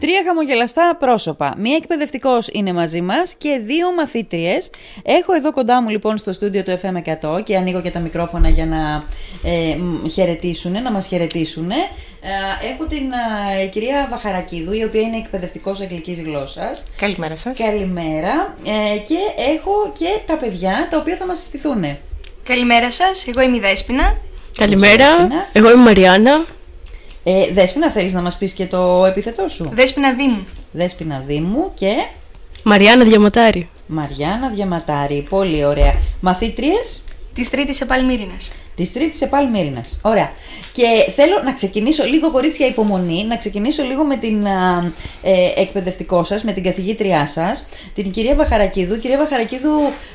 Τρία χαμογελαστά πρόσωπα. Μία εκπαιδευτικός είναι μαζί μας και δύο μαθήτριες. Έχω εδώ κοντά μου λοιπόν στο στούντιο του FM100 και ανοίγω και τα μικρόφωνα για να ε, χαιρετήσουν, να μας χαιρετήσουν. Ε, έχω την ε, κυρία Βαχαρακίδου, η οποία είναι εκπαιδευτικός αγγλικής γλώσσας. Καλημέρα σας. Καλημέρα. Ε, και έχω και τα παιδιά τα οποία θα μας συστηθούν. Καλημέρα σας. Εγώ είμαι η Δέσποινα. Καλημέρα. Εγώ είμαι η Μαριάννα. Ε, Δέσποινα, θέλεις να μας πεις και το επίθετό σου; Δέσποινα Δήμου. Δέσποινα Δήμου και... Μαριάννα Διαματάρη. Μαριάννα Διαματάρη, πολύ ωραία. Μαθήτριες... Της Τρίτης Επαλμύρινας. Της Τρίτης Επάλ Ωραία. Και θέλω να ξεκινήσω λίγο, κορίτσια, υπομονή, να ξεκινήσω λίγο με την ε, εκπαιδευτικό σας, με την καθηγήτριά σας, την κυρία Βαχαρακίδου. Κυρία Βαχαρακίδου,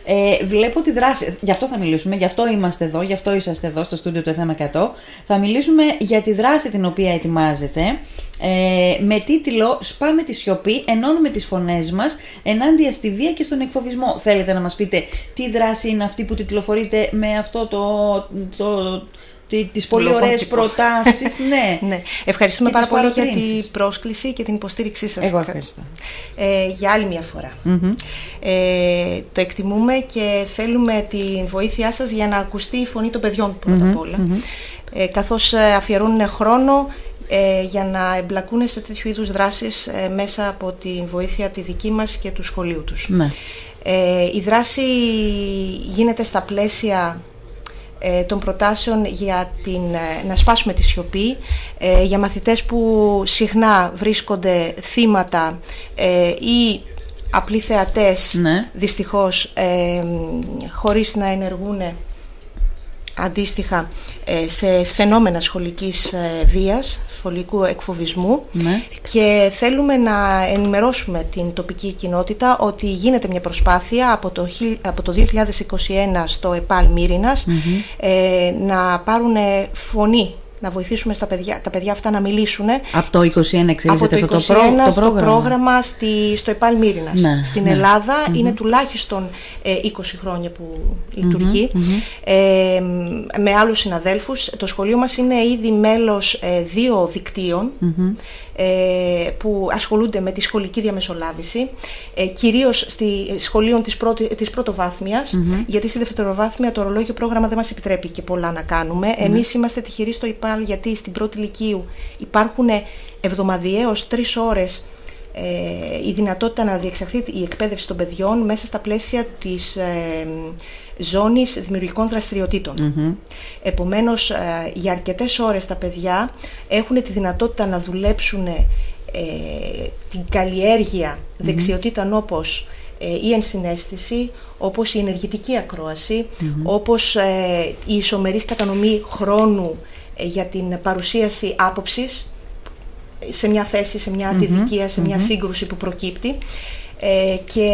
ε, βλέπω τη δράση. Γι' αυτό θα μιλήσουμε, γι' αυτό είμαστε εδώ, γι' αυτό είσαστε εδώ στο στούντιο του FM100. Θα μιλήσουμε για τη δράση την οποία ετοιμάζετε. Ε, με τίτλο «Σπάμε τη σιωπή, ενώνουμε τις φωνές μας ενάντια στη βία και στον εκφοβισμό». Θέλετε να μας πείτε τι δράση είναι αυτή που τιτλοφορείτε με αυτό το, το, τις πολύ ωραίες προτάσεις. ναι. ναι. Ευχαριστούμε πάρα πολύ για την πρόσκληση και την υποστήριξή σας. Εγώ ευχαριστώ. Ε, για άλλη μια φορά. Ε, το εκτιμούμε και θέλουμε τη βοήθειά σας για να ακουστεί η φωνή των παιδιών πρώτα απ' όλα. Ε, καθώς ε, αφιερώνουν χρόνο ε, για να εμπλακούν σε τέτοιου είδους δράσεις ε, μέσα από τη βοήθεια τη δική μας και του σχολείου τους. Ναι. Ε, η δράση γίνεται στα πλαίσια ε, των προτάσεων για την, να σπάσουμε τη σιωπή για μαθητές που συχνά βρίσκονται θύματα ή απλοί θεατές ναι. δυστυχώς χωρίς να ενεργούν αντίστοιχα σε φαινόμενα σχολικής βίας σχολικού εκφοβισμού ναι. και θέλουμε να ενημερώσουμε την τοπική κοινότητα ότι γίνεται μια προσπάθεια από το, από το 2021 στο ΕΠΑΛ μυρινας ε, να πάρουν φωνή να βοηθήσουμε στα παιδιά, τα παιδιά αυτά να μιλήσουν. Από το 2021 εξελίσσεται αυτό το, το, πρόγραμμα. το πρόγραμμα στη, στο ΕΠΑΛ Μύρινας. Ναι, Στην ναι. ελλαδα είναι τουλάχιστον ε, 20 χρόνια που λειτουργεί. Ε, με άλλους συναδέλφους. Το σχολείο μας είναι ήδη μέλος ε, δύο δικτύων ε, που ασχολούνται με τη σχολική διαμεσολάβηση, ε, κυρίως στη σχολείων της, πρώτη, της πρωτοβάθμιας, γιατί στη δευτεροβάθμια το ορολόγιο πρόγραμμα δεν μας επιτρέπει και πολλά να κάνουμε. Εμείς είμαστε τυχεροί στο ΙΠΑΛ γιατί στην πρώτη ηλικίου υπάρχουν εβδομαδιαίως τρεις ώρες ε, η δυνατότητα να διεξαχθεί η εκπαίδευση των παιδιών μέσα στα πλαίσια της ε, ζώνης δημιουργικών Επομένως, ε, για αρκετές ώρες τα παιδιά έχουν τη δυνατότητα να δουλέψουν ε, την καλλιέργεια δεξιοτήτων όπως η ενσυναίσθηση, όπως η ενεργητική όπως η ισομερής κατανομή χρόνου για την παρουσίαση άποψης σε μια θέση, σε μια αντιδικία, σε μια σύγκρουση που προκύπτει ε, και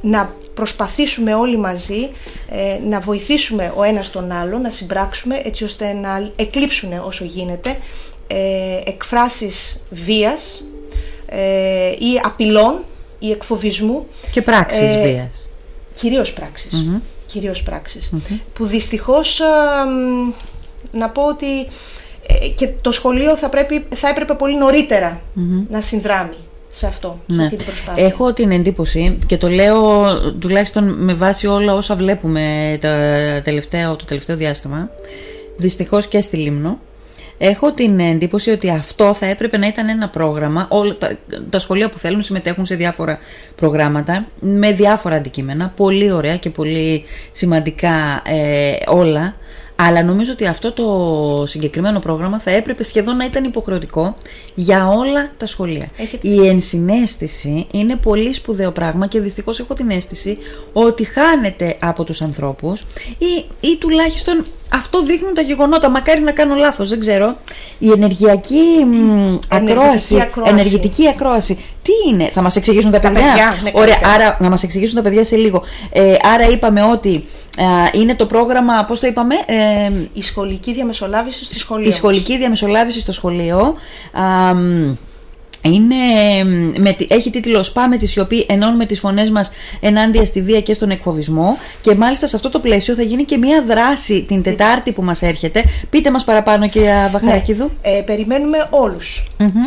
να προσπαθήσουμε όλοι μαζί ε, να βοηθήσουμε ο ένας τον άλλο, να συμπράξουμε έτσι ώστε να εκλείψουν όσο γίνεται ε, εκφράσεις βίας ε, ή απειλών ή εκφοβισμού. Και πράξεις ε, βίας. Κυρίως Κυρίως πράξεις. Που δυστυχώς να πω ότι ε, και το σχολείο θα, πρέπει, θα έπρεπε πολύ να συνδράμει σε αυτό, σε ναι. αυτή την προσπάθεια. Έχω την εντύπωση και το λέω τουλάχιστον με βάση όλα όσα βλέπουμε το τελευταίο, το τελευταίο διάστημα, δυστυχώς και στη Λίμνο, Έχω την εντύπωση ότι αυτό θα έπρεπε να ήταν ένα πρόγραμμα. Όλα τα, τα σχολεία που θέλουν συμμετέχουν σε διάφορα προγράμματα με διάφορα αντικείμενα. Πολύ ωραία και πολύ σημαντικά ε, όλα. Αλλά νομίζω ότι αυτό το συγκεκριμένο πρόγραμμα θα έπρεπε σχεδόν να ήταν υποχρεωτικό για όλα τα σχολεία. Η ενσυναίσθηση είναι πολύ σπουδαίο πράγμα και δυστυχώς έχω την αίσθηση ότι χάνεται από τους ανθρώπους ή, ή τουλάχιστον αυτό δείχνουν τα γεγονότα. Μακάρι να κάνω λάθος, δεν ξέρω. Η ενεργειακή ακρόαση, ακρόαση. ενεργητική ακρόαση. Τι είναι, θα μας εξηγήσουν τα, τα παιδιά; ναι, Ωραία, άρα να μας εξηγήσουν τα παιδιά σε λίγο. Ε, άρα είπαμε ότι είναι το πρόγραμμα, πώς το είπαμε... Ε, η σχολική διαμεσολάβηση στο σχολείο. Η σχολική διαμεσολάβηση στο σχολείο. Είναι, με, έχει τίτλο «Σπάμε τη σιωπή, ενώνουμε τις φωνές μας ενάντια στη βία και στον εκφοβισμό» και μάλιστα σε αυτό το πλαίσιο θα γίνει και μια δράση την Τετάρτη που μας έρχεται. Πείτε μας παραπάνω κυρία Βαχαρακίδου. Ναι. Ε, περιμένουμε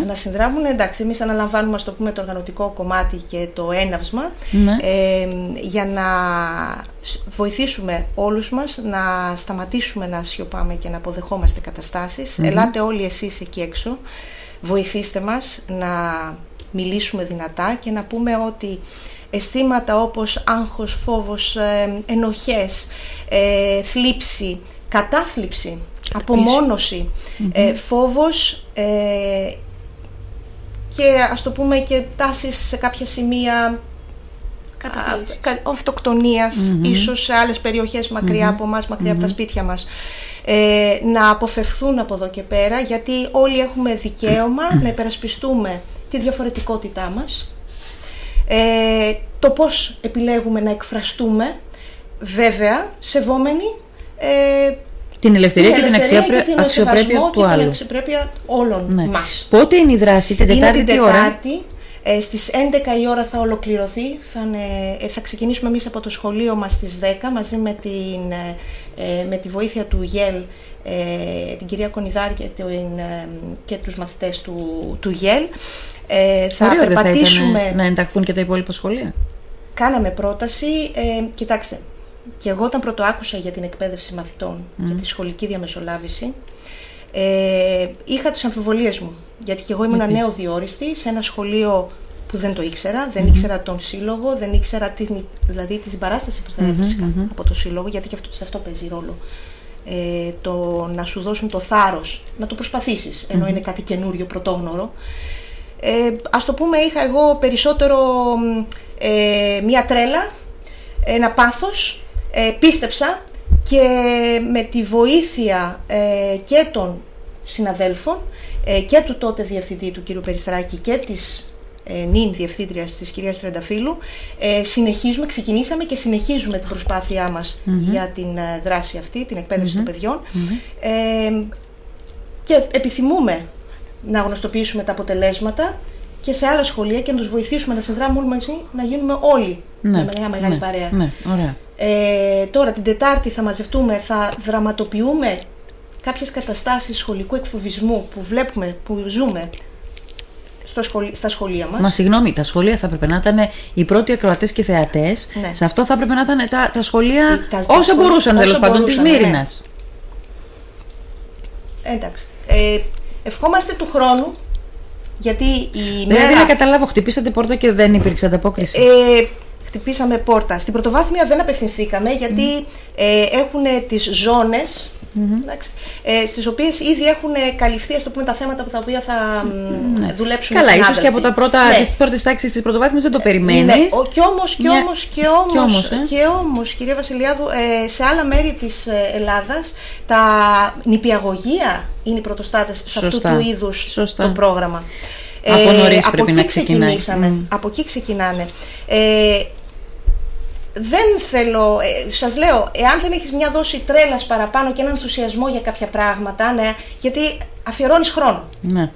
να συνδράμουν. Εντάξει, εμείς αναλαμβάνουμε το, πούμε, το οργανωτικό κομμάτι και το έναυσμα ναι. ε, για να βοηθήσουμε όλους μας να σταματήσουμε να σιωπάμε και να αποδεχόμαστε Ελάτε όλοι εσείς εκεί έξω βοηθήστε μας να μιλήσουμε δυνατά και να πούμε ότι αισθήματα όπως άγχος, φόβος, ε, ενοχές, ε, θλίψη, κατάθλιψη, ε, φόβος ε, και ας το πούμε και τάσεις σε κάποια σημεία αυτοκτονίας, ίσως σε άλλες περιοχές από μας, μακριά από τα σπίτια μας ε, να αποφευθούν από εδώ και πέρα γιατί όλοι έχουμε δικαίωμα να υπερασπιστούμε τη διαφορετικότητά μας ε, το πώς επιλέγουμε να εκφραστούμε βέβαια σεβόμενοι ε, την ελευθερία, και την αξιοπρέπεια του άλλου. την αξιοπρέπεια όλων ναι. μας. Πότε είναι η δράση, την Τετάρτη, είναι την Τετάρτη ε, στις 11 η ώρα θα ολοκληρωθεί, θα, ε, θα ξεκινήσουμε εμείς από το σχολείο μας στις 10 μαζί με, την, ε, ε, με τη βοήθεια του ΓΕΛ, ε, την κυρία Κονιδάρη και, την, και τους μαθητές του, του ΓΕΛ. θα Ωραίο, περπατήσουμε... Θα να ενταχθούν και τα υπόλοιπα σχολεία; Κάναμε πρόταση, κοιτάξτε, και εγώ όταν πρώτο άκουσα για την εκπαίδευση μαθητών και τη σχολική διαμεσολάβηση, ε, είχα τις αμφιβολίες μου. Γιατί και εγώ ήμουν νέο διόριστη σε ένα σχολείο που δεν το ήξερα, δεν ήξερα τον σύλλογο, δεν ήξερα τη, δηλαδή τη συμπαράσταση που θα εβρισκα από το σύλλογο, γιατί και αυτό, σε αυτό παίζει ρόλο. Ε, το να σου δώσουν το θάρρος, να το προσπαθήσεις, ενώ είναι κάτι καινούριο, πρωτόγνωρο. Ε, ας το πούμε, είχα εγώ περισσότερο ε, μία τρέλα, ένα πάθος, ε, πίστεψα και με τη βοήθεια ε, και των συναδέλφων ε, και του τότε διευθυντή του κ. Περιστράκη και της ε, νυν διευθύντριας της κυρίας Τρενταφύλου ε, συνεχίζουμε, ξεκινήσαμε και συνεχίζουμε την προσπάθειά μας για την ε, δράση αυτή, την εκπαίδευση των παιδιών ε, και επιθυμούμε να γνωστοποιήσουμε τα αποτελέσματα και σε άλλα σχολεία και να τους βοηθήσουμε να συνδράμουμε όλοι μαζί να γίνουμε όλοι ναι, μια μεγάλη ναι, παρέα. Ναι, ωραία. Ε, τώρα την Τετάρτη θα μαζευτούμε, θα δραματοποιούμε κάποιες καταστάσεις σχολικού εκφοβισμού που βλέπουμε, που ζούμε στο στα σχολεία μας. Μα συγγνώμη, τα σχολεία θα έπρεπε να ήταν οι πρώτοι ακροατές και θεατές. Ναι. Σε αυτό θα έπρεπε να ήταν τα, τα σχολεία τα, όσα μπορούσαν τέλος πάντων της Μύρινας. Ναι. Εντάξει. Ε, ευχόμαστε του χρόνου γιατί η δηλαδή, μέρα... Δεν καταλάβω, χτυπήσατε πόρτα και δεν υπήρξε ανταπόκριση. Ε, χτυπήσαμε πόρτα. Στην πρωτοβάθμια δεν απευθυνθήκαμε γιατί ε, έχουν τις ζώνες mm ε, στις οποίες ήδη έχουν καλυφθεί ας το πούμε, τα θέματα που τα οποία θα mm δουλέψουν Καλά, ίσως και από τα πρώτα, ναι. τις πρώτες τάξεις της πρωτοβάθμιας δεν το περιμένεις. Ναι, και όμως, και όμως, και όμως, και όμως, ε. κυρία Βασιλιάδου, ε, σε άλλα μέρη της ε, Ελλάδας τα νηπιαγωγεία είναι οι πρωτοστάτες σε αυτού του είδους το πρόγραμμα. Από νωρίς πρέπει να ξεκινάει. Από εκεί ξεκινάνε. Ε, δεν θέλω, ε, σας λέω, εάν δεν έχεις μια δόση τρέλας παραπάνω και έναν ενθουσιασμό για κάποια πράγματα, ναι, γιατί αφιερώνεις χρόνο. Ναι.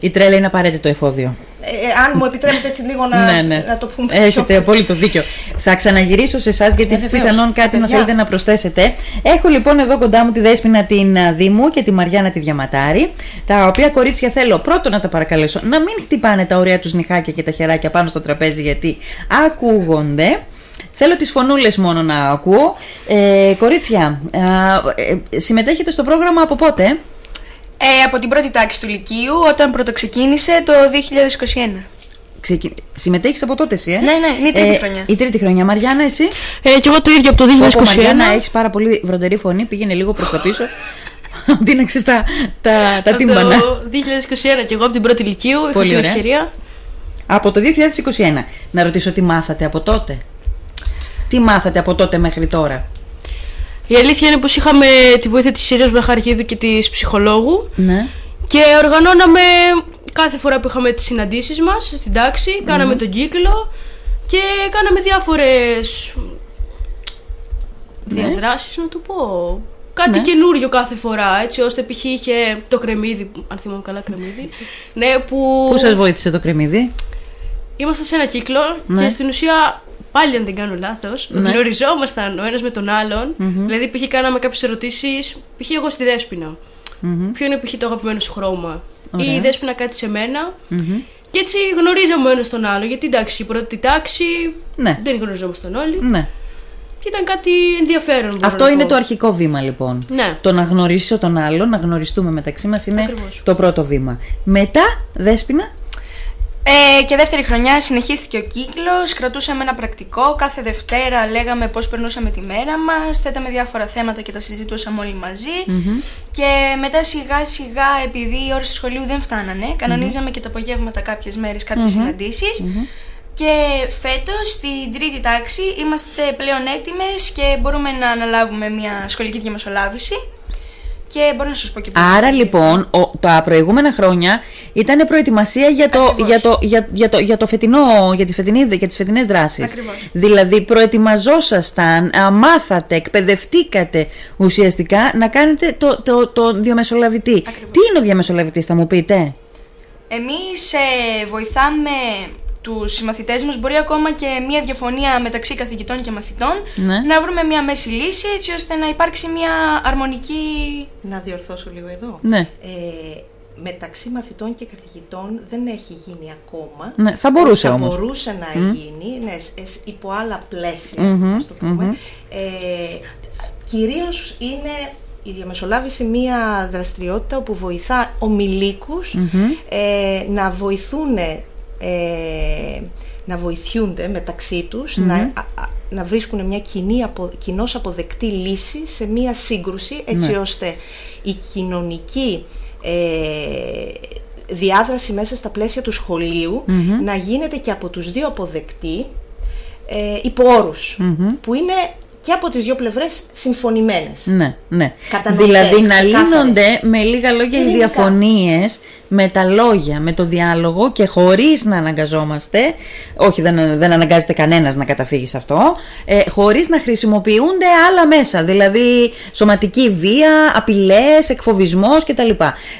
Η τρέλα είναι απαραίτητο εφόδιο. Ε, ε, αν μου επιτρέπετε έτσι λίγο να, ναι, ναι. να το πούμε. Έχετε απόλυτο δίκιο. Θα ξαναγυρίσω σε εσάς γιατί ε, πιθανόν κάτι να θέλετε να προσθέσετε. Έχω λοιπόν εδώ κοντά μου τη Δέσποινα την Δήμου και τη Μαριάννα τη Διαματάρη. Τα οποία κορίτσια θέλω πρώτον να τα παρακαλέσω να μην χτυπάνε τα ωραία τους νυχάκια και τα χεράκια πάνω στο τραπέζι γιατί ακούγονται. Θέλω τις φωνούλες μόνο να ακούω. Ε, κορίτσια, ε, συμμετέχετε στο πρόγραμμα από πότε; Ε, από την πρώτη τάξη του Λυκείου, όταν πρωτοξεκίνησε το 2021. Ξεκι... Συμμετέχεις από τότε, εσύ, ε; Ναι, ναι, είναι η τρίτη ε, χρονιά. Η τρίτη χρονιά. Μαριάννα, εσύ; Ε, και εγώ το ίδιο από το 2021. Μαριάννα, έχεις πάρα πολύ βροντερή φωνή. Πήγαινε λίγο προς τα πίσω. Αντί να ξέρεις τα, τα, τα τύμπανα. Το 2021 και εγώ από την πρώτη Λυκείου. Πολύ την ευκαιρία. Από το 2021. Να ρωτήσω τι μάθατε από τότε; Τι μάθατε από τότε μέχρι τώρα; Η αλήθεια είναι πως είχαμε τη βοήθεια της Συρίας Βλαχαρχίδου και της ψυχολόγου ναι. και οργανώναμε κάθε φορά που είχαμε τις συναντήσεις μας στην τάξη, κάναμε τον κύκλο και κάναμε διάφορες ναι. διαδράσεις να το πω. κάτι Ναι. καινούριο κάθε φορά. Έτσι ώστε π.χ. είχε το κρεμμύδι, αν θυμάμαι καλά κρεμμύδι. ναι, που. Πού σας βοήθησε το κρεμμύδι, Είμαστε σε ένα κύκλο Ναι. και στην ουσία, πάλι αν δεν κάνω λάθος, Ναι. γνωριζόμασταν ο ένας με τον αλλον Δηλαδή, π.χ. κάναμε κάποιες ερωτήσεις, π.χ. εγώ στη δεσποινα Ποιο είναι π.χ. το αγαπημένο σου χρώμα; Ή Ωραία. η Δέσποινα κάτι σε μένα. Και έτσι γνωρίζαμε ο ένας τον άλλο. Γιατί εντάξει, η πρώτη τάξη Ναι. δεν γνωριζόμασταν όλοι. Ναι. Και ήταν κάτι ενδιαφέρον. μπορώ Αυτό να είναι πω. το αρχικό βήμα λοιπόν. Ναι. Το να γνωρίσω τον άλλο, να γνωριστούμε μεταξύ μας είναι Ακριβώς. το πρώτο βήμα. Μετά, Δέσποινα, Ε, και δεύτερη χρονιά συνεχίστηκε ο κύκλος, κρατούσαμε ένα πρακτικό, κάθε Δευτέρα λέγαμε πώς περνούσαμε τη μέρα μας, θέταμε διάφορα θέματα και τα συζητούσαμε όλοι μαζί. Και μετά σιγά σιγά επειδή οι ώρες του σχολείου δεν φτάνανε, κανονίζαμε και τα απογεύματα κάποιες μέρες κάποιες συναντήσεις. Και φέτος στην τρίτη τάξη είμαστε πλέον έτοιμες και μπορούμε να αναλάβουμε μια σχολική διαμεσολάβηση και μπορώ να σας πω και πώς. Άρα λοιπόν, ο, τα προηγούμενα χρόνια ήταν προετοιμασία για το, Ακριβώς. για το, για, για το, για το φετινό, για, τη φετινή, για τις φετινές δράσεις. Ακριβώς. Δηλαδή προετοιμαζόσασταν, α, μάθατε, εκπαιδευτήκατε ουσιαστικά να κάνετε το, το, το διαμεσολαβητή. Ακριβώς. Τι είναι ο διαμεσολαβητής θα μου πείτε; Εμείς ε, βοηθάμε τους συμμαθητές μας, μπορεί ακόμα και μια διαφωνία μεταξύ καθηγητών και μαθητών, Ναι. να βρούμε μια μέση λύση έτσι ώστε να υπάρξει μια αρμονική... Να διορθώσω λίγο εδώ. Ναι. Ε, μεταξύ μαθητών και καθηγητών δεν έχει γίνει ακόμα. Ναι, θα μπορούσε θα όμως. μπορούσε να γίνει, ναι, σ- σ- υπό άλλα πλαίσια, ας το πούμε. Ε, κυρίως είναι η διαμεσολάβηση μια δραστηριότητα όπου βοηθά ομιλίκους ε, να βοηθούν, ε, να βοηθιούνται μεταξύ τους, να, α- α- να βρίσκουν μια κοινή, απο, κοινώς αποδεκτή λύση σε μια σύγκρουση, έτσι ώστε η κοινωνική ε, διάδραση μέσα στα πλαίσια του σχολειου να γίνεται και από τους δύο αποδεκτή ε, υπό όρους, που είναι και από τις δύο πλευρές συμφωνημένες. Ναι, ναι. Κατανοητές, δηλαδή να ξεκάθαρες. λύνονται με λίγα λόγια οι Ειρηνικά. διαφωνίες με τα λόγια, με το διάλογο και χωρίς να αναγκαζόμαστε, όχι δεν, δεν αναγκάζεται κανένας να καταφύγει σε αυτό, ε, χωρίς να χρησιμοποιούνται άλλα μέσα, δηλαδή σωματική βία, απειλές, εκφοβισμός κτλ.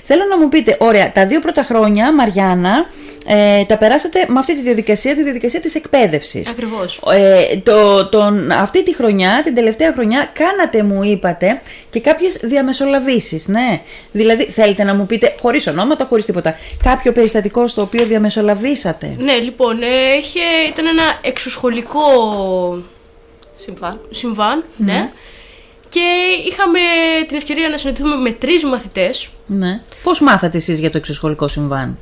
Θέλω να μου πείτε, ωραία, τα δύο πρώτα χρόνια, Μαριάννα, ε, τα περάσατε με αυτή τη διαδικασία, τη διαδικασία της εκπαίδευσης. Ακριβώς. Ε, το, τον, αυτή τη χρονιά, την τελευταία χρονιά, κάνατε, μου είπατε, και κάποιες διαμεσολαβήσεις, ναι. Δηλαδή, θέλετε να μου πείτε, χωρίς ονόματα, χωρίς τίποτα, κάποιο περιστατικό στο οποίο διαμεσολαβήσατε. Ναι, λοιπόν, ε, είχε, ήταν ένα εξωσχολικό Συμβάν. συμβάν, ναι. Και είχαμε την ευκαιρία να συναντηθούμε με τρεις μαθητές. Ναι. Πώς μάθατε εσείς για το εξωσχολικό συμβάν;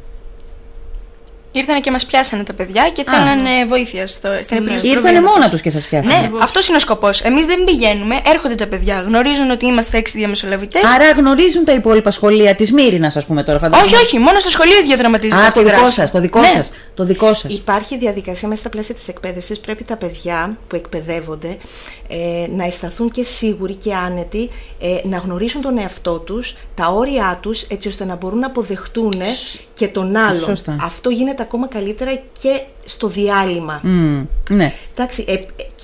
Ήρθανε και μας πιάσανε τα παιδιά και θέλανε βοήθεια στο, στην επίλυση του Ήρθανε προβλήματος. μόνα τους και σας πιάσανε. Ναι, αυτός είναι ο σκοπός. Εμείς δεν πηγαίνουμε, έρχονται τα παιδιά, γνωρίζουν ότι είμαστε έξι διαμεσολαβητές. Άρα γνωρίζουν τα υπόλοιπα σχολεία της Μύρινας, ας πούμε τώρα, φαντάζομαι. Όχι, όχι, μόνο στο σχολείο διαδραματίζεται Α, αυτή το η δικό δράση. σας, το δικό Ναι. σας. Το δικό σας. Υπάρχει διαδικασία μέσα στα πλαίσια της εκπαίδευσης. Πρέπει τα παιδιά που εκπαιδεύονται ε, να αισθανθούν και σίγουροι και άνετοι, ε, να γνωρίσουν τον εαυτό τους, τα όρια τους, έτσι ώστε να μπορούν να αποδεχτούν και τον άλλον. Σωστά. Αυτό γίνεται ακόμα καλύτερα και στο διάλειμμα. Μμ, ναι. Εντάξει, ε,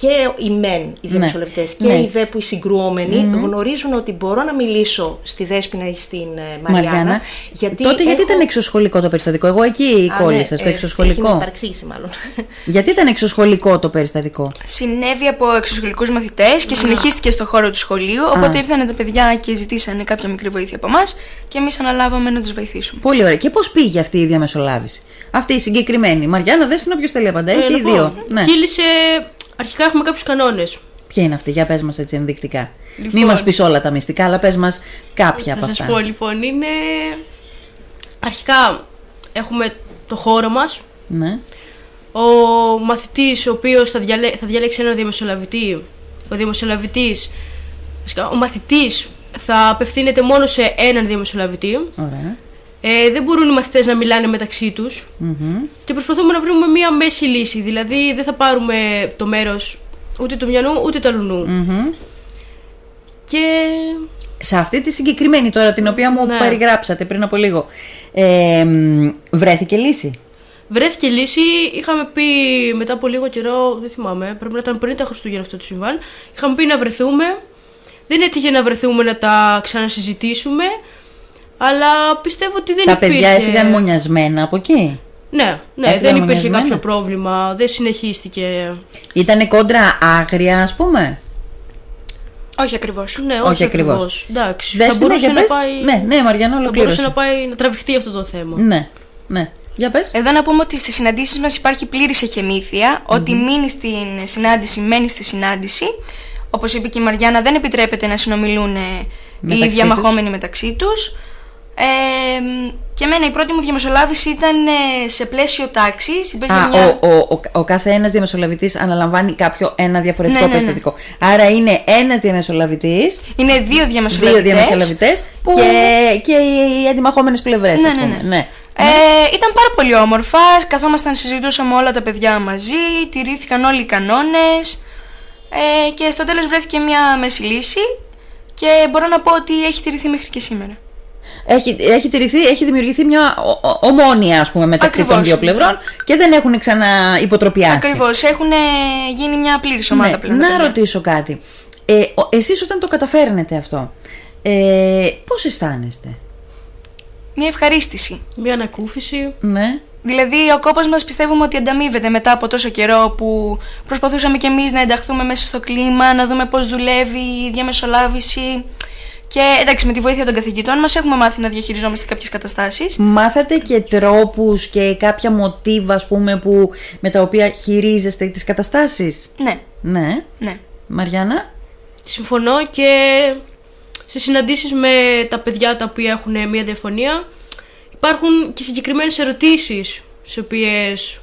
και οι μεν, οι διαμεσολευτές, και ναι. οι δε που οι συγκρουόμενοι γνωρίζουν ότι μπορώ να μιλήσω στη Δέσποινα ή στην ε, Μαριάννα. γιατί Τότε γιατί έχω- ήταν εξωσχολικό το περιστατικό; Εγώ εκεί Α, κόλλησα, ναι, στο ε, εξωσχολικό. Έχει με παρεξήγηση μάλλον. Γιατί ήταν εξωσχολικό το περιστατικό; Συνέβη από εξωσχολικούς μαθητές και συνεχίστηκε στο χώρο του σχολείου. Οπότε ήρθαν τα παιδιά και ζητήσανε κάποια μικρή βοήθεια από εμάς και εμείς αναλάβαμε να τους βοηθήσουμε. Πολύ ωραία. Και πώς πήγε αυτή η διαμεσολάβηση; Αυτή η συγκεκριμένη. Μαριάννα, δες ποιο θέλει απαντάει. Ε, και οι λοιπόν, δύο. Ναι. Κύλησε, αρχικά έχουμε κάποιους κανόνες. Ποια είναι αυτή, για πες μας έτσι ενδεικτικά. Λοιπόν. Μην μας πεις όλα τα μυστικά, αλλά πες μας κάποια από Θα αυτά. σας πω λοιπόν, είναι... Αρχικά έχουμε το χώρο μας, Ναι. ο μαθητής ο οποίος θα, διαλέ... θα διαλέξει έναν διαμεσολαβητή, ο διαμεσολαβητής, βασικά, ο μαθητής θα απευθύνεται μόνο σε έναν διαμεσολαβητή. Ωραία. Ε, δεν μπορούν οι μαθητές να μιλάνε μεταξύ τους Μμμ. και προσπαθούμε να βρούμε μία μέση λύση. Δηλαδή δεν θα πάρουμε το μέρος ούτε του μυαλού ούτε του αλουνού. Μμμ. Και Σε αυτή τη συγκεκριμένη τώρα, την οποία μου Ναι. περιγράψατε πριν από λίγο, ε, μ, βρέθηκε λύση; βρέθηκε λύση. Είχαμε πει μετά από λίγο καιρό, δεν θυμάμαι, πρέπει να ήταν πριν τα Χριστούγεννα αυτό το συμβάν. Είχαμε πει να βρεθούμε. Δεν έτυχε να βρεθούμε να τα ξανασυζητήσουμε, αλλά πιστεύω ότι δεν Τα υπήρχε... παιδιά έφυγαν μονιασμένα από εκεί; Ναι, ναι Έφυγαν δεν υπήρχε μονιασμένα; κάποιο πρόβλημα, δεν συνεχίστηκε. Ήτανε κόντρα άγρια, ας πούμε; Όχι ακριβώς. Ναι, Όχι όχι, ακριβώς. ακριβώς. Εντάξει, Δέσποινα, θα μπορούσε για να πες. πάει... Ναι, ναι, Μαριάννα, θα ολοκλήρωσε. μπορούσε να πάει να τραβηχτεί αυτό το θέμα. Ναι, ναι. Για πες. Εδώ να πούμε ότι στις συναντήσεις μας υπάρχει πλήρης εχεμήθεια, ότι μείνει στην συνάντηση, μένει στη συνάντηση. Όπως είπε και η Μαριάννα, δεν επιτρέπεται να συνομιλούν ε, οι Μεταξύ διαμαχόμενοι μεταξύ τους. Ε, και εμένα η πρώτη μου διαμεσολάβηση ήταν ε, σε πλαίσιο τάξης. Υπήρχε Α, μια... ο, ο, ο, ο κάθε ένας διαμεσολαβητής αναλαμβάνει κάποιο ένα διαφορετικό Ναι, ναι, ναι. περιστατικό. Άρα είναι ένας διαμεσολαβητής, Είναι δύο διαμεσολαβητές. δύο διαμεσολαβητές που- και, και οι αντιμαχόμενες πλευρές, Ναι, ας ναι, πούμε. ναι. Ε, ήταν πάρα πολύ όμορφα. Καθόμασταν, συζητούσαμε όλα τα παιδιά μαζί. Τηρήθηκαν όλοι οι κανόνες. Ε, και στο τέλος βρέθηκε μια μέση λύση. Και μπορώ να πω ότι έχει τηρηθεί μέχρι και σήμερα. Έχει, έχει, τηρηθεί, έχει δημιουργηθεί μια ο- ο- ομόνοια ας πούμε, μεταξύ των Ακριβώς. δύο πλευρών και δεν έχουν ξανά υποτροπιάσει. Ακριβώς. Έχουν γίνει μια πλήρης ομάδα Ναι, πλέον. τα να παιδιά. ρωτήσω κάτι. Ε, ο- εσείς όταν το καταφέρνετε αυτό, ε, πώς αισθάνεστε; Μια ευχαρίστηση. Μια ανακούφιση. Ναι. Δηλαδή, ο κόπος μας πιστεύουμε ότι ανταμείβεται μετά από τόσο καιρό που προσπαθούσαμε κι εμείς να ενταχθούμε μέσα στο κλίμα, να δούμε πώς δουλεύει η διαμεσολάβηση. Και εντάξει, με τη βοήθεια των καθηγητών μας έχουμε μάθει να διαχειριζόμαστε κάποιες καταστάσεις. Μάθατε και τρόπους και κάποια μοτίβα ας πούμε που, με τα οποία χειρίζεστε τις καταστάσεις; Ναι, Ναι. ναι. Μαριάννα; Συμφωνώ και στις συναντήσεις με τα παιδιά τα οποία έχουν μια διαφωνία υπάρχουν και συγκεκριμένες ερωτήσεις στις οποίες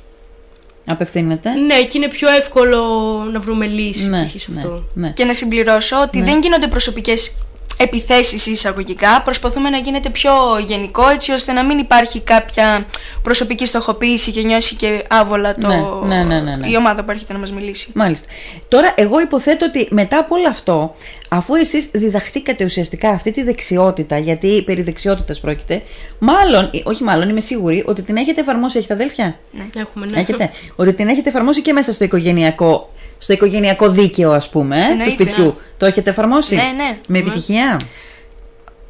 Απευθύνεται. ναι και είναι πιο εύκολο να βρούμε λύση Ναι, π.χ. σε ναι, αυτό. ναι. Και να συμπληρώσω ότι δεν γίνονται προσωπικές επιθέσεις εισαγωγικά. Προσπαθούμε να γίνεται πιο γενικό έτσι ώστε να μην υπάρχει κάποια προσωπική στοχοποίηση και νιώσει και άβολα το... Ναι, ναι, ναι, ναι, ναι. η ομάδα που έρχεται να μας μιλήσει. Μάλιστα. Τώρα, εγώ υποθέτω ότι μετά από όλο αυτό, αφού εσείς διδαχτήκατε ουσιαστικά αυτή τη δεξιότητα, γιατί περί δεξιότητας πρόκειται, μάλλον, ή- όχι μάλλον, είμαι σίγουρη ότι την έχετε εφαρμόσει, έχετε αδέλφια; Έχουμε, ναι. Έχετε. Ότι την έχετε εφαρμόσει και μέσα στο οικογενειακό, στο οικογενειακό δίκαιο, ας πούμε, ε, του Εννοείται. σπιτιού. Το έχετε εφαρμόσει; Ναι, ναι. Με επιτυχία;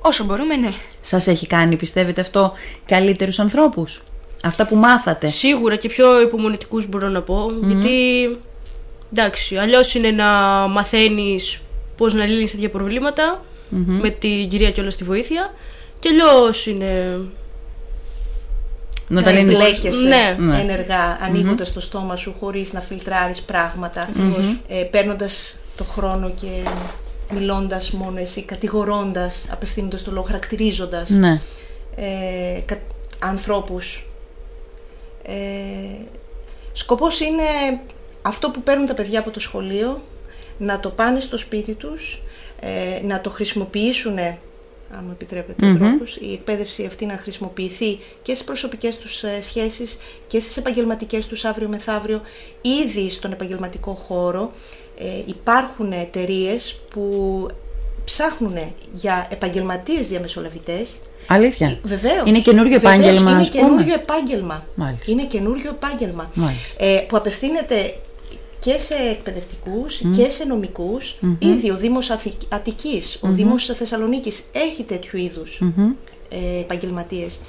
Όσο μπορούμε, ναι. Σας έχει κάνει, πιστεύετε αυτό, καλύτερους ανθρώπους; Αυτά που μάθατε; Σίγουρα και πιο υπομονετικούς μπορώ να πω γιατί εντάξει αλλιώς είναι να μαθαίνεις πώς να λύνεις τέτοια προβλήματα, με την κυρία και όλα στη βοήθεια και αλλιώς είναι Να τα να λύνεις. εμπλέκεσαι Ναι. Ναι. ενεργά, ανοίγοντας το στόμα σου χωρίς να φιλτράρεις πράγματα, ε, παίρνοντας το χρόνο και μιλώντας μόνο εσύ, κατηγορώντας, απευθύνοντας το λόγο, χαρακτηρίζοντας Ναι. ε, κα- ανθρώπους. Ε, σκοπός είναι αυτό που παίρνουν τα παιδιά από το σχολείο, να το πάνε στο σπίτι τους, ε, να το χρησιμοποιήσουν, αν μου επιτρέπετε ο τρόπος, η εκπαίδευση αυτή να χρησιμοποιηθεί και στις προσωπικές τους ε, σχέσεις και στις επαγγελματικές τους αύριο μεθαύριο. Ήδη στον επαγγελματικό χώρο ε, υπάρχουν εταιρείες που ψάχνουν για επαγγελματίες διαμεσολαβητές Αλήθεια. Βεβαίως. Είναι καινούριο επάγγελμα, Είναι ας πούμε. καινούριο επάγγελμα. Μάλιστα. Είναι καινούριο επάγγελμα. Μάλιστα. Ε, που απευθύνεται και σε εκπαιδευτικούς και σε νομικους Ήδη ο Δήμος Αθη- Αττικής, ο Δήμος Θεσσαλονίκης έχει τέτοιου είδους ε, επαγγελματίες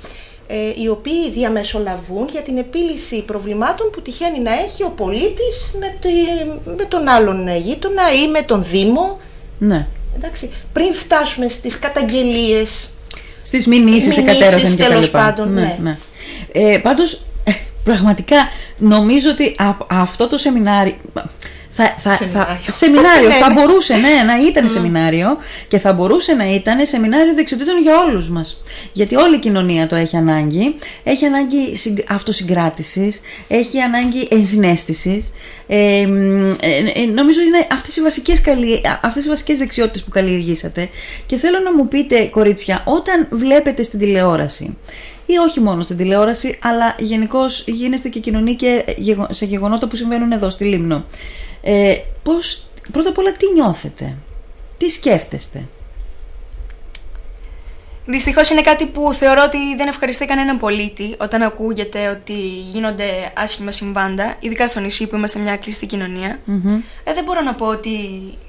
ε, οι οποίοι διαμεσολαβούν για την επίλυση προβλημάτων που τυχαίνει να έχει ο πολίτης με, τη- με τον άλλον γείτονα ή με τον Δήμο. Ναι. Εντάξει, πριν φτάσουμε στις καταγγελίες Στις μηνύσεις Μηνύσεις, εκατέρωθεν και τα τέλος λοιπά. πάντων, ναι. Ε, πάντως, ε, πραγματικά νομίζω ότι α- αυτό το σεμινάριο... Θα, θα, Σεμινάριο. Θα, σεμινάριο Ναι, θα ναι. μπορούσε ναι, να ήταν σεμινάριο και θα μπορούσε να ήταν σεμινάριο δεξιοτήτων για όλους μας. Γιατί όλη η κοινωνία το έχει ανάγκη. Έχει ανάγκη συγκ- αυτοσυγκράτησης, έχει ανάγκη ενσυναίσθησης. Ε, μ, ε, ε, νομίζω είναι αυτές οι, βασικές καλλι... αυτές οι βασικές δεξιότητες που καλλιεργήσατε. Και θέλω να μου πείτε, κορίτσια, όταν βλέπετε στην τηλεόραση ή όχι μόνο στην τηλεόραση, αλλά γενικώς γίνεστε και κοινωνοί και γεγο- σε γεγονότα που συμβαίνουν εδώ στη Λίμνο. Ε, πώς, πρώτα απ' όλα τι νιώθετε, τι σκέφτεστε; Δυστυχώς είναι κάτι που θεωρώ ότι δεν ευχαριστεί κανέναν πολίτη όταν ακούγεται ότι γίνονται άσχημα συμβάντα, ειδικά στο νησί που είμαστε μια κλειστή κοινωνία. Ε, δεν μπορώ να πω ότι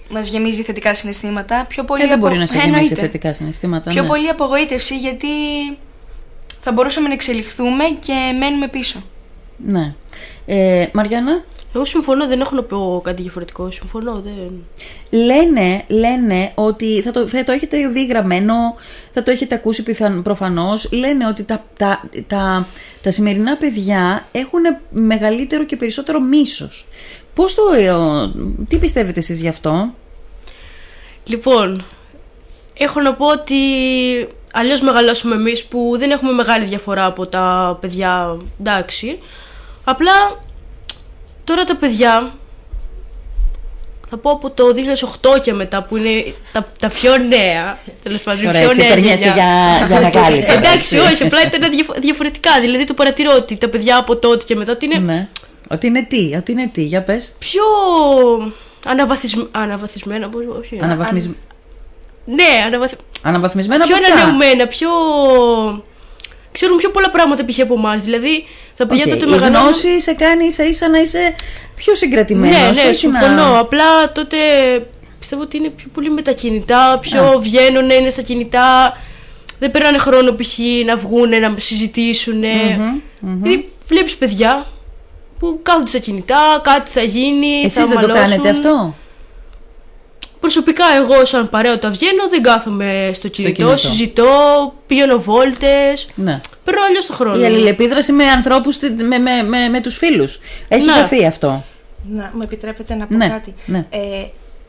μας γεμίζει θετικά συναισθήματα. Πιο πολύ Ε, δεν απο- μπορεί να σε γεμίσει Εννοείται. θετικά συναισθήματα. Πιο ναι. πολύ απογοήτευση γιατί θα μπορούσαμε να εξελιχθούμε και μένουμε πίσω. Ναι. Ε, Μαριάννα, Εγώ συμφωνώ, δεν έχω να πω κάτι διαφορετικό. Συμφωνώ, δεν. λένε, λένε ότι θα το, θα το έχετε δει γραμμένο, θα το έχετε ακούσει πιθαν, προφανώς, λένε ότι τα, τα, τα, τα σημερινά παιδιά έχουν μεγαλύτερο και περισσότερο μίσος. Πώς το, ε, ο- τι πιστεύετε εσείς γι' αυτό; Λοιπόν, έχω να πω ότι αλλιώς μεγαλώσουμε εμείς που δεν έχουμε μεγάλη διαφορά από τα παιδιά. Εντάξει. Απλά τώρα τα παιδιά. Θα πω από το 2008 και μετά που είναι τα, τα πιο νέα. Τέλος πάντων, η Ωραία, πιο εσύ νέα περνιέσαι γενιά. για, για μεγάλη. τώρα, Εντάξει, έτσι. όχι, απλά ήταν διαφο- διαφορετικά. Δηλαδή το παρατηρώ ότι τα παιδιά από τότε και μετά ότι είναι Ναι. Ότι είναι τι, ότι είναι τι, για πες. πιο αναβαθισμ... αναβαθισμένα. πώς- Όχι, Αναβαθμισ... αν- Ναι, αναβαθ... Αναβαθμισμένα πιο παιδιά. ανανεωμένα, πιο. ξέρουν πιο πολλά πράγματα π.χ. από εμάς. Δηλαδή τα παιδιά Οκ, τότε η μεγαλώνουν. γνώση σε κάνει ίσα ίσα να είσαι πιο συγκρατημένος. Ναι, ναι, όχι συμφωνώ. Να... Απλά τότε πιστεύω ότι είναι πιο πολύ με τα κινητά, πιο Α. βγαίνουν, είναι στα κινητά. Δεν περνάνε χρόνο π.χ. να βγουν, να συζητήσουν. Δηλαδή βλέπεις παιδιά που κάθονται στα κινητά, κάτι θα γίνει. Εσείς θα δεν το μαλώσουν. κάνετε αυτό; Προσωπικά εγώ σαν παρέα όταν βγαίνω δεν κάθομαι στο κινητό, κινητό. συζητώ, πηγαίνω βόλτες, Ναι. παίρνω αλλιώς το χρόνο. Η αλληλεπίδραση με ανθρώπους, τι- με, με, με, με τους φίλους. Έχει Ναι. χαθεί αυτό. Να μου επιτρέπετε να πω Ναι, κάτι; ναι. Ε,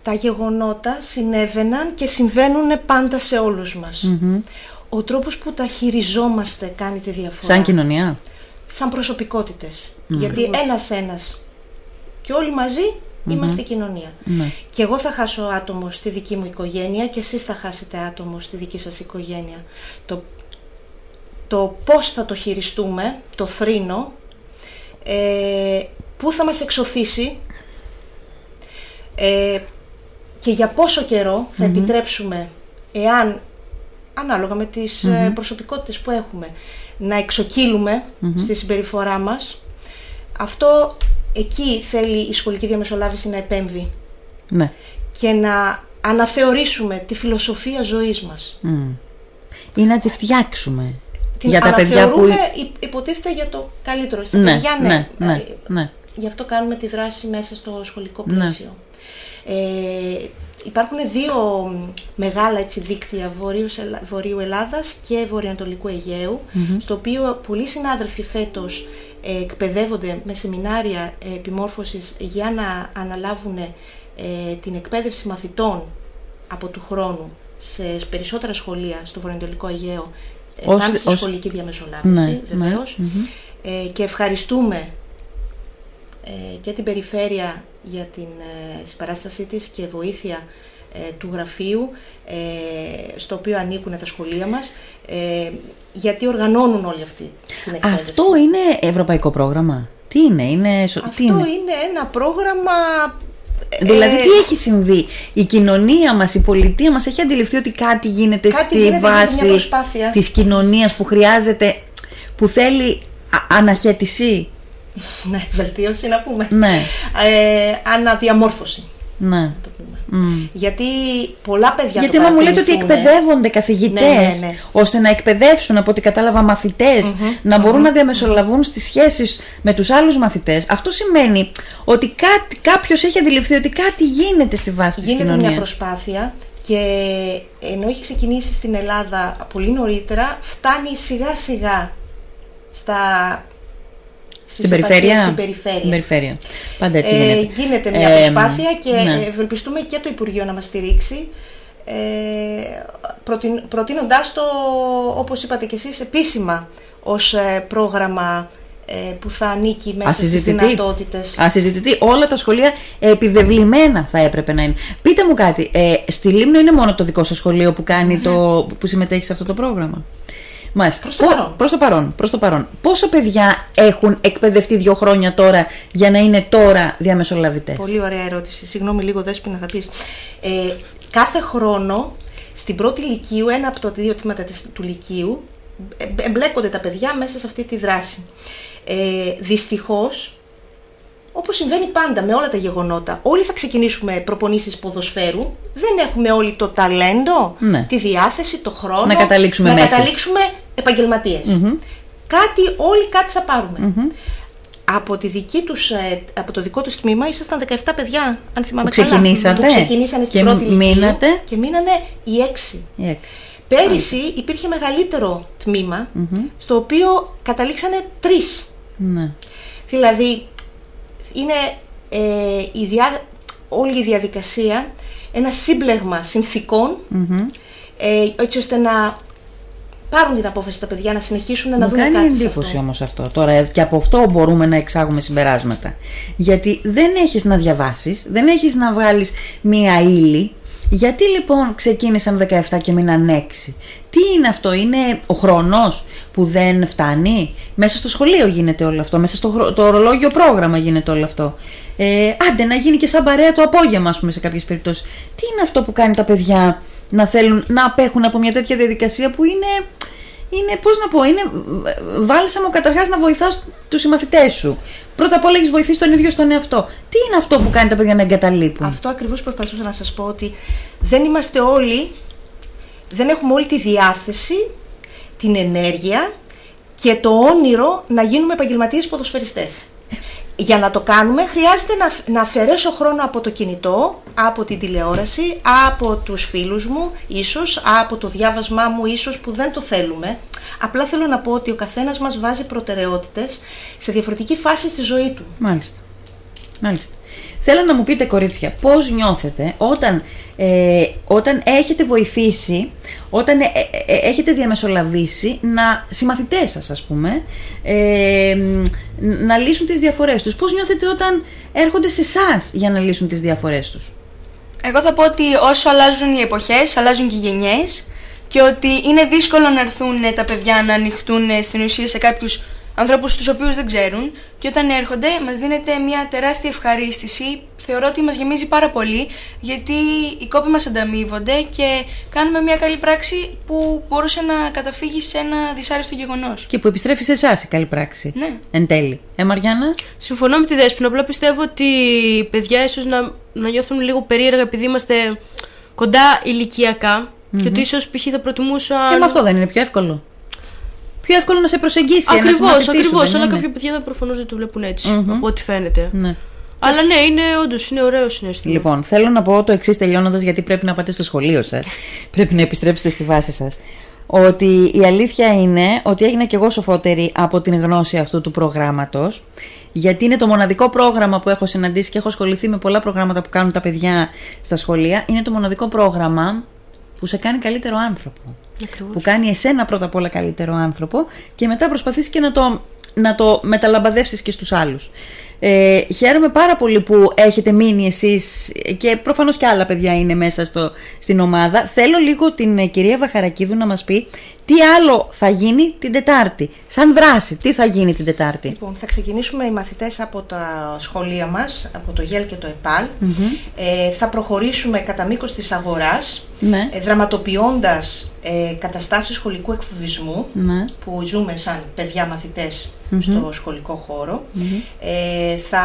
τα γεγονότα συνέβαιναν και συμβαίνουν πάντα σε όλους μας. Ο τρόπος που τα χειριζόμαστε κάνει τη διαφορά. Σαν κοινωνία; Σαν προσωπικότητες. Γιατί ένας-ένας και όλοι μαζί είμαστε κοινωνία. Ναι. Και εγώ θα χάσω άτομο στη δική μου οικογένεια και εσείς θα χάσετε άτομο στη δική σας οικογένεια. Το, το πώς θα το χειριστούμε, το θρήνο, ε, πού θα μας εξωθήσει ε, και για πόσο καιρό θα επιτρέψουμε, εάν, ανάλογα με τις ε, προσωπικότητες που έχουμε, να εξοκύλουμε στη συμπεριφορά μας, αυτό εκεί θέλει η σχολική διαμεσολάβηση να επέμβει ναι. και να αναθεωρήσουμε τη φιλοσοφία ζωής μας. Μμ. Ή να τη φτιάξουμε. Την για τα παιδιά που... αναθεωρούμε υ- υποτίθεται για το καλύτερο. Στα Ναι, παιδιά, ναι. ναι, ναι, Ε, ναι. Γι' αυτό κάνουμε τη δράση μέσα στο σχολικό Ναι. πλαίσιο. Ε, υπάρχουν δύο μ, μεγάλα έτσι, δίκτυα Βορείους Ελλά- Βορείου Ελλάδας και Βορειοανατολικού Αιγαίου, στο οποίο πολλοί συνάδελφοι φέτος ε, εκπαιδεύονται με σεμινάρια ε, επιμόρφωσης για να αναλάβουν ε, την εκπαίδευση μαθητών από του χρόνου σε περισσότερα σχολεία στο Βορειοανατολικό Αιγαίο ε, Ως- πάνω στη ως- σχολική διαμεσολάβηση Ναι, ναι, βεβαίως. ε, και ευχαριστούμε ε, και την περιφέρεια για την ε, συμπαράστασή της και βοήθεια ε, του γραφείου ε, στο οποίο ανήκουν τα σχολεία μας ε, γιατί οργανώνουν όλη αυτή την εκπαίδευση. Αυτό είναι ευρωπαϊκό πρόγραμμα; Τι είναι, είναι... σο- Αυτό τι είναι; είναι ένα πρόγραμμα ε, Δηλαδή, τι έχει συμβεί; Η κοινωνία μας, η πολιτεία μας έχει αντιληφθεί ότι κάτι γίνεται Κάτι στη γίνεται, γίνεται μια βάση προσπάθεια. της κοινωνίας που χρειάζεται, που θέλει α- αναχαιτησή. Ναι, βελτίωση να πούμε. Ναι, Ε, αναδιαμόρφωση. ναι. να το πούμε. Μμ. Γιατί πολλά παιδιά Γιατί το μα μου λέτε ότι παρακολουθούνε. εκπαιδεύονται καθηγητές Ναι, ναι, ναι. ώστε να εκπαιδεύσουν από ό,τι κατάλαβα μαθητές, να μπορούν να διαμεσολαβούν στις σχέσεις με τους άλλους μαθητές. Αυτό σημαίνει ότι κάτι, κάποιος έχει αντιληφθεί ότι κάτι γίνεται στη βάση της Γίνεται κοινωνίας. μια προσπάθεια και ενώ έχει ξεκινήσει στην Ελλάδα πολύ νωρίτερα, φτάνει σιγά σιγά στα... Στην στις περιφέρεια; επαρχίες, Στην περιφέρεια. Στην περιφέρεια. Πάντα έτσι Ε, γίνεται. γίνεται μια Ε, προσπάθεια και ναι. ε, ευελπιστούμε και το Υπουργείο να μας στηρίξει ε, προτείν, προτείνοντάς το, όπως είπατε και εσείς, επίσημα ως ε, πρόγραμμα ε, που θα ανήκει μέσα στις Ασυζητητή. δυνατότητες. Ασυζητητή. Όλα τα σχολεία επιβεβλημένα θα έπρεπε να είναι. Πείτε μου κάτι. Ε, στη Λίμνο είναι μόνο το δικό σας σχολείο που, κάνει το, που συμμετέχει σε αυτό το πρόγραμμα; Μάλιστα. Προς το Πο- παρόν. Προς το παρόν. Προς το παρόν. Πόσα παιδιά έχουν εκπαιδευτεί δύο χρόνια τώρα για να είναι τώρα διαμεσολαβητές; Πολύ ωραία ερώτηση. Συγγνώμη, λίγο δέσποινα θα πεις. Ε, κάθε χρόνο στην πρώτη λυκείου, ένα από τα δύο τμήματα της, του λυκείου, ε, εμπλέκονται τα παιδιά μέσα σε αυτή τη δράση. Ε, δυστυχώς, όπως συμβαίνει πάντα με όλα τα γεγονότα, όλοι θα ξεκινήσουμε προπονήσεις ποδοσφαίρου, δεν έχουμε όλοι το ταλέντο, Ναι. τη διάθεση, το χρόνο, Να καταλήξουμε να μέση. καταλήξουμε επαγγελματίες. Κάτι, όλοι κάτι θα παρουμε Από, τη δική τους, ε, από το δικό τους τμήμα ήσασταν 17 παιδιά, αν θυμάμαι Που καλά. ξεκινήσατε Που ξεκινήσανε στην και πρώτη λυκείου μείνατε. Και μείνανε οι έξι. Η έξι. Πέρυσι υπήρχε μεγαλύτερο τμήμα, στο οποίο καταλήξανε τρεις. Ναι. Δηλαδή, είναι ε, η διά, όλη η διαδικασία ένα σύμπλεγμα συνθηκών, ε, έτσι ώστε να πάρουν την απόφαση τα παιδιά να συνεχίσουν να Μου δουν κάνει κάτι σε εντύπωση αυτό. όμως αυτό. Τώρα ε, και από αυτό μπορούμε να εξάγουμε συμπεράσματα. Γιατί δεν έχεις να διαβάσεις, δεν έχεις να βγάλεις μία ύλη. Γιατί λοιπόν ξεκίνησαν 17 και μείναν 6. Τι είναι αυτό, είναι ο χρόνος που δεν φτάνει; Μέσα στο σχολείο γίνεται όλο αυτό, μέσα στο χρο- το ορολόγιο πρόγραμμα γίνεται όλο αυτό. Ε, άντε να γίνει και σαν παρέα το απόγευμα, ας πούμε, σε κάποιες περιπτώσεις. Τι είναι αυτό που κάνει τα παιδιά να θέλουν να απέχουν από μια τέτοια διαδικασία που είναι είναι, πώς να πω, είναι ε, βάλσαμο καταρχάς να βοηθάς τους συμμαθητές σου. Πρώτα απ' όλα έχεις βοηθήσει τον ίδιο στον εαυτό. Τι είναι αυτό που κάνει τα παιδιά να εγκαταλείπουν; Αυτό ακριβώς προσπαθούσα να σας πω ότι δεν είμαστε όλοι, δεν έχουμε όλη τη διάθεση, την ενέργεια και το όνειρο να γίνουμε επαγγελματίες ποδοσφαιριστές. Για να το κάνουμε χρειάζεται να, να αφαιρέσω χρόνο από το κινητό, από την τηλεόραση, από τους φίλους μου ίσως, από το διάβασμά μου ίσως που δεν το θέλουμε. Απλά θέλω να πω ότι ο καθένας μας βάζει προτεραιότητες σε διαφορετική φάση στη ζωή του. Μάλιστα. Μάλιστα. Θέλω να μου πείτε κορίτσια πώς νιώθετε όταν, ε, όταν έχετε βοηθήσει, όταν ε, ε, ε, έχετε διαμεσολαβήσει να συμμαθητές σας ας πούμε ε, μ, να λύσουν τις διαφορές τους. Πώς νιώθετε όταν έρχονται σε εσάς για να λύσουν τις διαφορές τους; Εγώ θα πω ότι όσο αλλάζουν οι εποχές, αλλάζουν και οι γενιές και ότι είναι δύσκολο να έρθουν ε, τα παιδιά να ανοιχτούν ε, στην ουσία σε κάποιους ανθρώπους τους οποίους δεν ξέρουν και όταν έρχονται μας δίνεται μια τεράστια ευχαρίστηση θεωρώ ότι μας γεμίζει πάρα πολύ γιατί οι κόποι μας ανταμείβονται και κάνουμε μια καλή πράξη που μπορούσε να καταφύγει σε ένα δυσάρεστο γεγονός. Και που επιστρέφει σε εσάς η καλή πράξη. Ναι. Εν τέλει. Ε, Μαριάννα; Συμφωνώ με τη Δέσποινα. Απλά πιστεύω ότι οι παιδιά ίσως να, να νιώθουν λίγο περίεργα επειδή είμαστε κοντά ηλικιακά και ότι ίσως π.χ. θα προτιμούσαν. Ε, με αυτό δεν είναι πιο εύκολο. Πιο εύκολο να σε προσεγγίσει. ένας Ακριβώς, συμμαθητή σου, ακριβώς. δεν Αλλά είναι; κάποια παιδιά προφανώς δεν το βλέπουν έτσι, από ό,τι φαίνεται. Ναι. Αλλά ναι, είναι όντως είναι ωραίο συνέστημα. Λοιπόν, θέλω να πω το εξής τελειώνοντας, γιατί πρέπει να πάτε στο σχολείο σας. πρέπει να επιστρέψετε στη βάση σας. Ότι η αλήθεια είναι ότι έγινα και εγώ σοφότερη από την γνώση αυτού του προγράμματος. Γιατί είναι το μοναδικό πρόγραμμα που έχω συναντήσει και έχω ασχοληθεί με πολλά προγράμματα που κάνουν τα παιδιά στα σχολεία. Είναι το μοναδικό πρόγραμμα που σε κάνει καλύτερο άνθρωπο. Ακριβώς. Που κάνει εσένα πρώτα απ' όλα καλύτερο άνθρωπο και μετά προσπαθείς και να το, να το μεταλαμπαδεύσεις και στους άλλους. Ε, χαίρομαι πάρα πολύ που έχετε μείνει εσείς και προφανώς και άλλα παιδιά είναι μέσα στο, στην ομάδα. Θέλω λίγο την ε, κυρία Βαχαρακίδου να μας πει τι άλλο θα γίνει την Τετάρτη; Σαν δράση, τι θα γίνει την Τετάρτη; Λοιπόν, θα ξεκινήσουμε οι μαθητές από τα σχολεία μας, από το ΓΕΛ και το ΕΠΑΛ. Ε, θα προχωρήσουμε κατά μήκος της αγοράς, Ναι. ε, δραματοποιώντας ε, καταστάσεις σχολικού εκφοβισμού Ναι. που ζούμε σαν παιδιά μαθητές στο σχολικό χώρο. Ε, θα,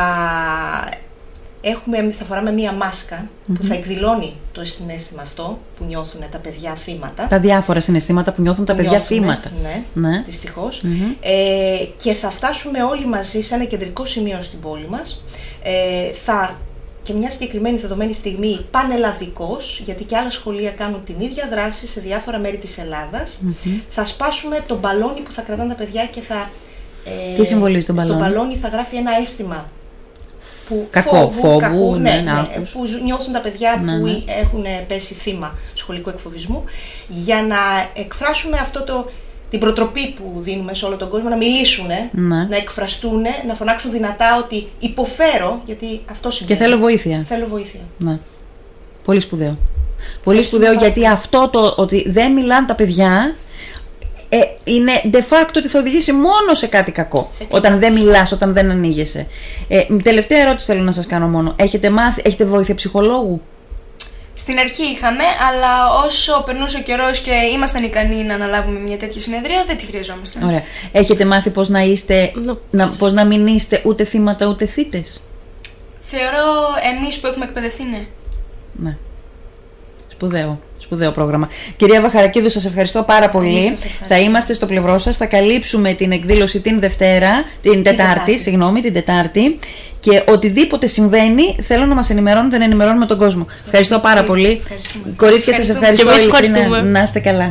έχουμε, θα φοράμε μία μάσκα που θα εκδηλώνει το συνέστημα αυτό που νιώθουν τα παιδιά θύματα. Τα διάφορα συναισθήματα που νιώθουν τα παιδιά Νιώθουμε, θύματα. Ναι, Ναι. δυστυχώς. Ε, και θα φτάσουμε όλοι μαζί σε ένα κεντρικό σημείο στην πόλη μας. Ε, θα και μια συγκεκριμένη δεδομένη στιγμή πανελλαδικός, γιατί και άλλα σχολεία κάνουν την ίδια δράση σε διάφορα μέρη της ελλαδας Θα σπάσουμε το μπαλόνι που θα κρατάνε τα παιδιά και θα... ε, Τι συμβολίζει το μπαλόνι; Το μπαλόνι θα γράφει ένα αίσθημα που Κακό, φόβου, κακού, ναι, ναι, ναι, άγχους. που ζ- νιώθουν τα παιδιά Ναι, που ναι. έχουν πέσει θύμα σχολικού εκφοβισμού για να εκφράσουμε αυτό το, την προτροπή που δίνουμε σε όλο τον κόσμο, να μιλήσουν, Ναι. να εκφραστούν, να φωνάξουν δυνατά ότι υποφέρω, γιατί αυτό Και σημαίνει. θέλω βοήθεια. Θέλω βοήθεια. Ναι. Πολύ σπουδαίο. Πολύ Ευχαριστούμε σπουδαίο πάρα γιατί αυτό το ότι δεν μιλάνε τα παιδιά ε, είναι de facto ότι θα οδηγήσει μόνο σε κάτι κακό. Σε όταν δεν μιλάς, όταν δεν ανοίγεσαι. Ε, τελευταία ερώτηση θέλω να σας κάνω μόνο. Έχετε μάθει, έχετε βοήθεια ψυχολόγου; Στην αρχή είχαμε, αλλά όσο περνούσε ο καιρός και ήμασταν ικανοί να αναλάβουμε μια τέτοια συνεδρία, δεν τη χρειαζόμασταν. Ωραία. Έχετε μάθει πώς να είστε, Να- να, πώς να μην είστε ούτε θύματα ούτε θύτες; Θεωρώ εμείς που έχουμε εκπαιδευτεί, ναι. Ναι. Σπουδαίο. Σπουδαίο πρόγραμμα. Κυρία Βαχαρακίδου, σας ευχαριστώ πάρα πολύ. σας ευχαριστώ. Θα είμαστε στο πλευρό σας. Θα καλύψουμε την εκδήλωση την Δευτέρα, την Τετάρτη, Τετάρτη. συγγνώμη, την Τετάρτη. Και οτιδήποτε συμβαίνει, θέλω να μας ενημερώνετε, να ενημερώνουμε τον κόσμο. Ευχαριστώ πάρα πολύ. Ευχαριστούμε. Κορίτσια, σας ευχαριστούμε. ευχαριστώ. Και εμείς ειλικρινά. ευχαριστούμε. Να είστε καλά.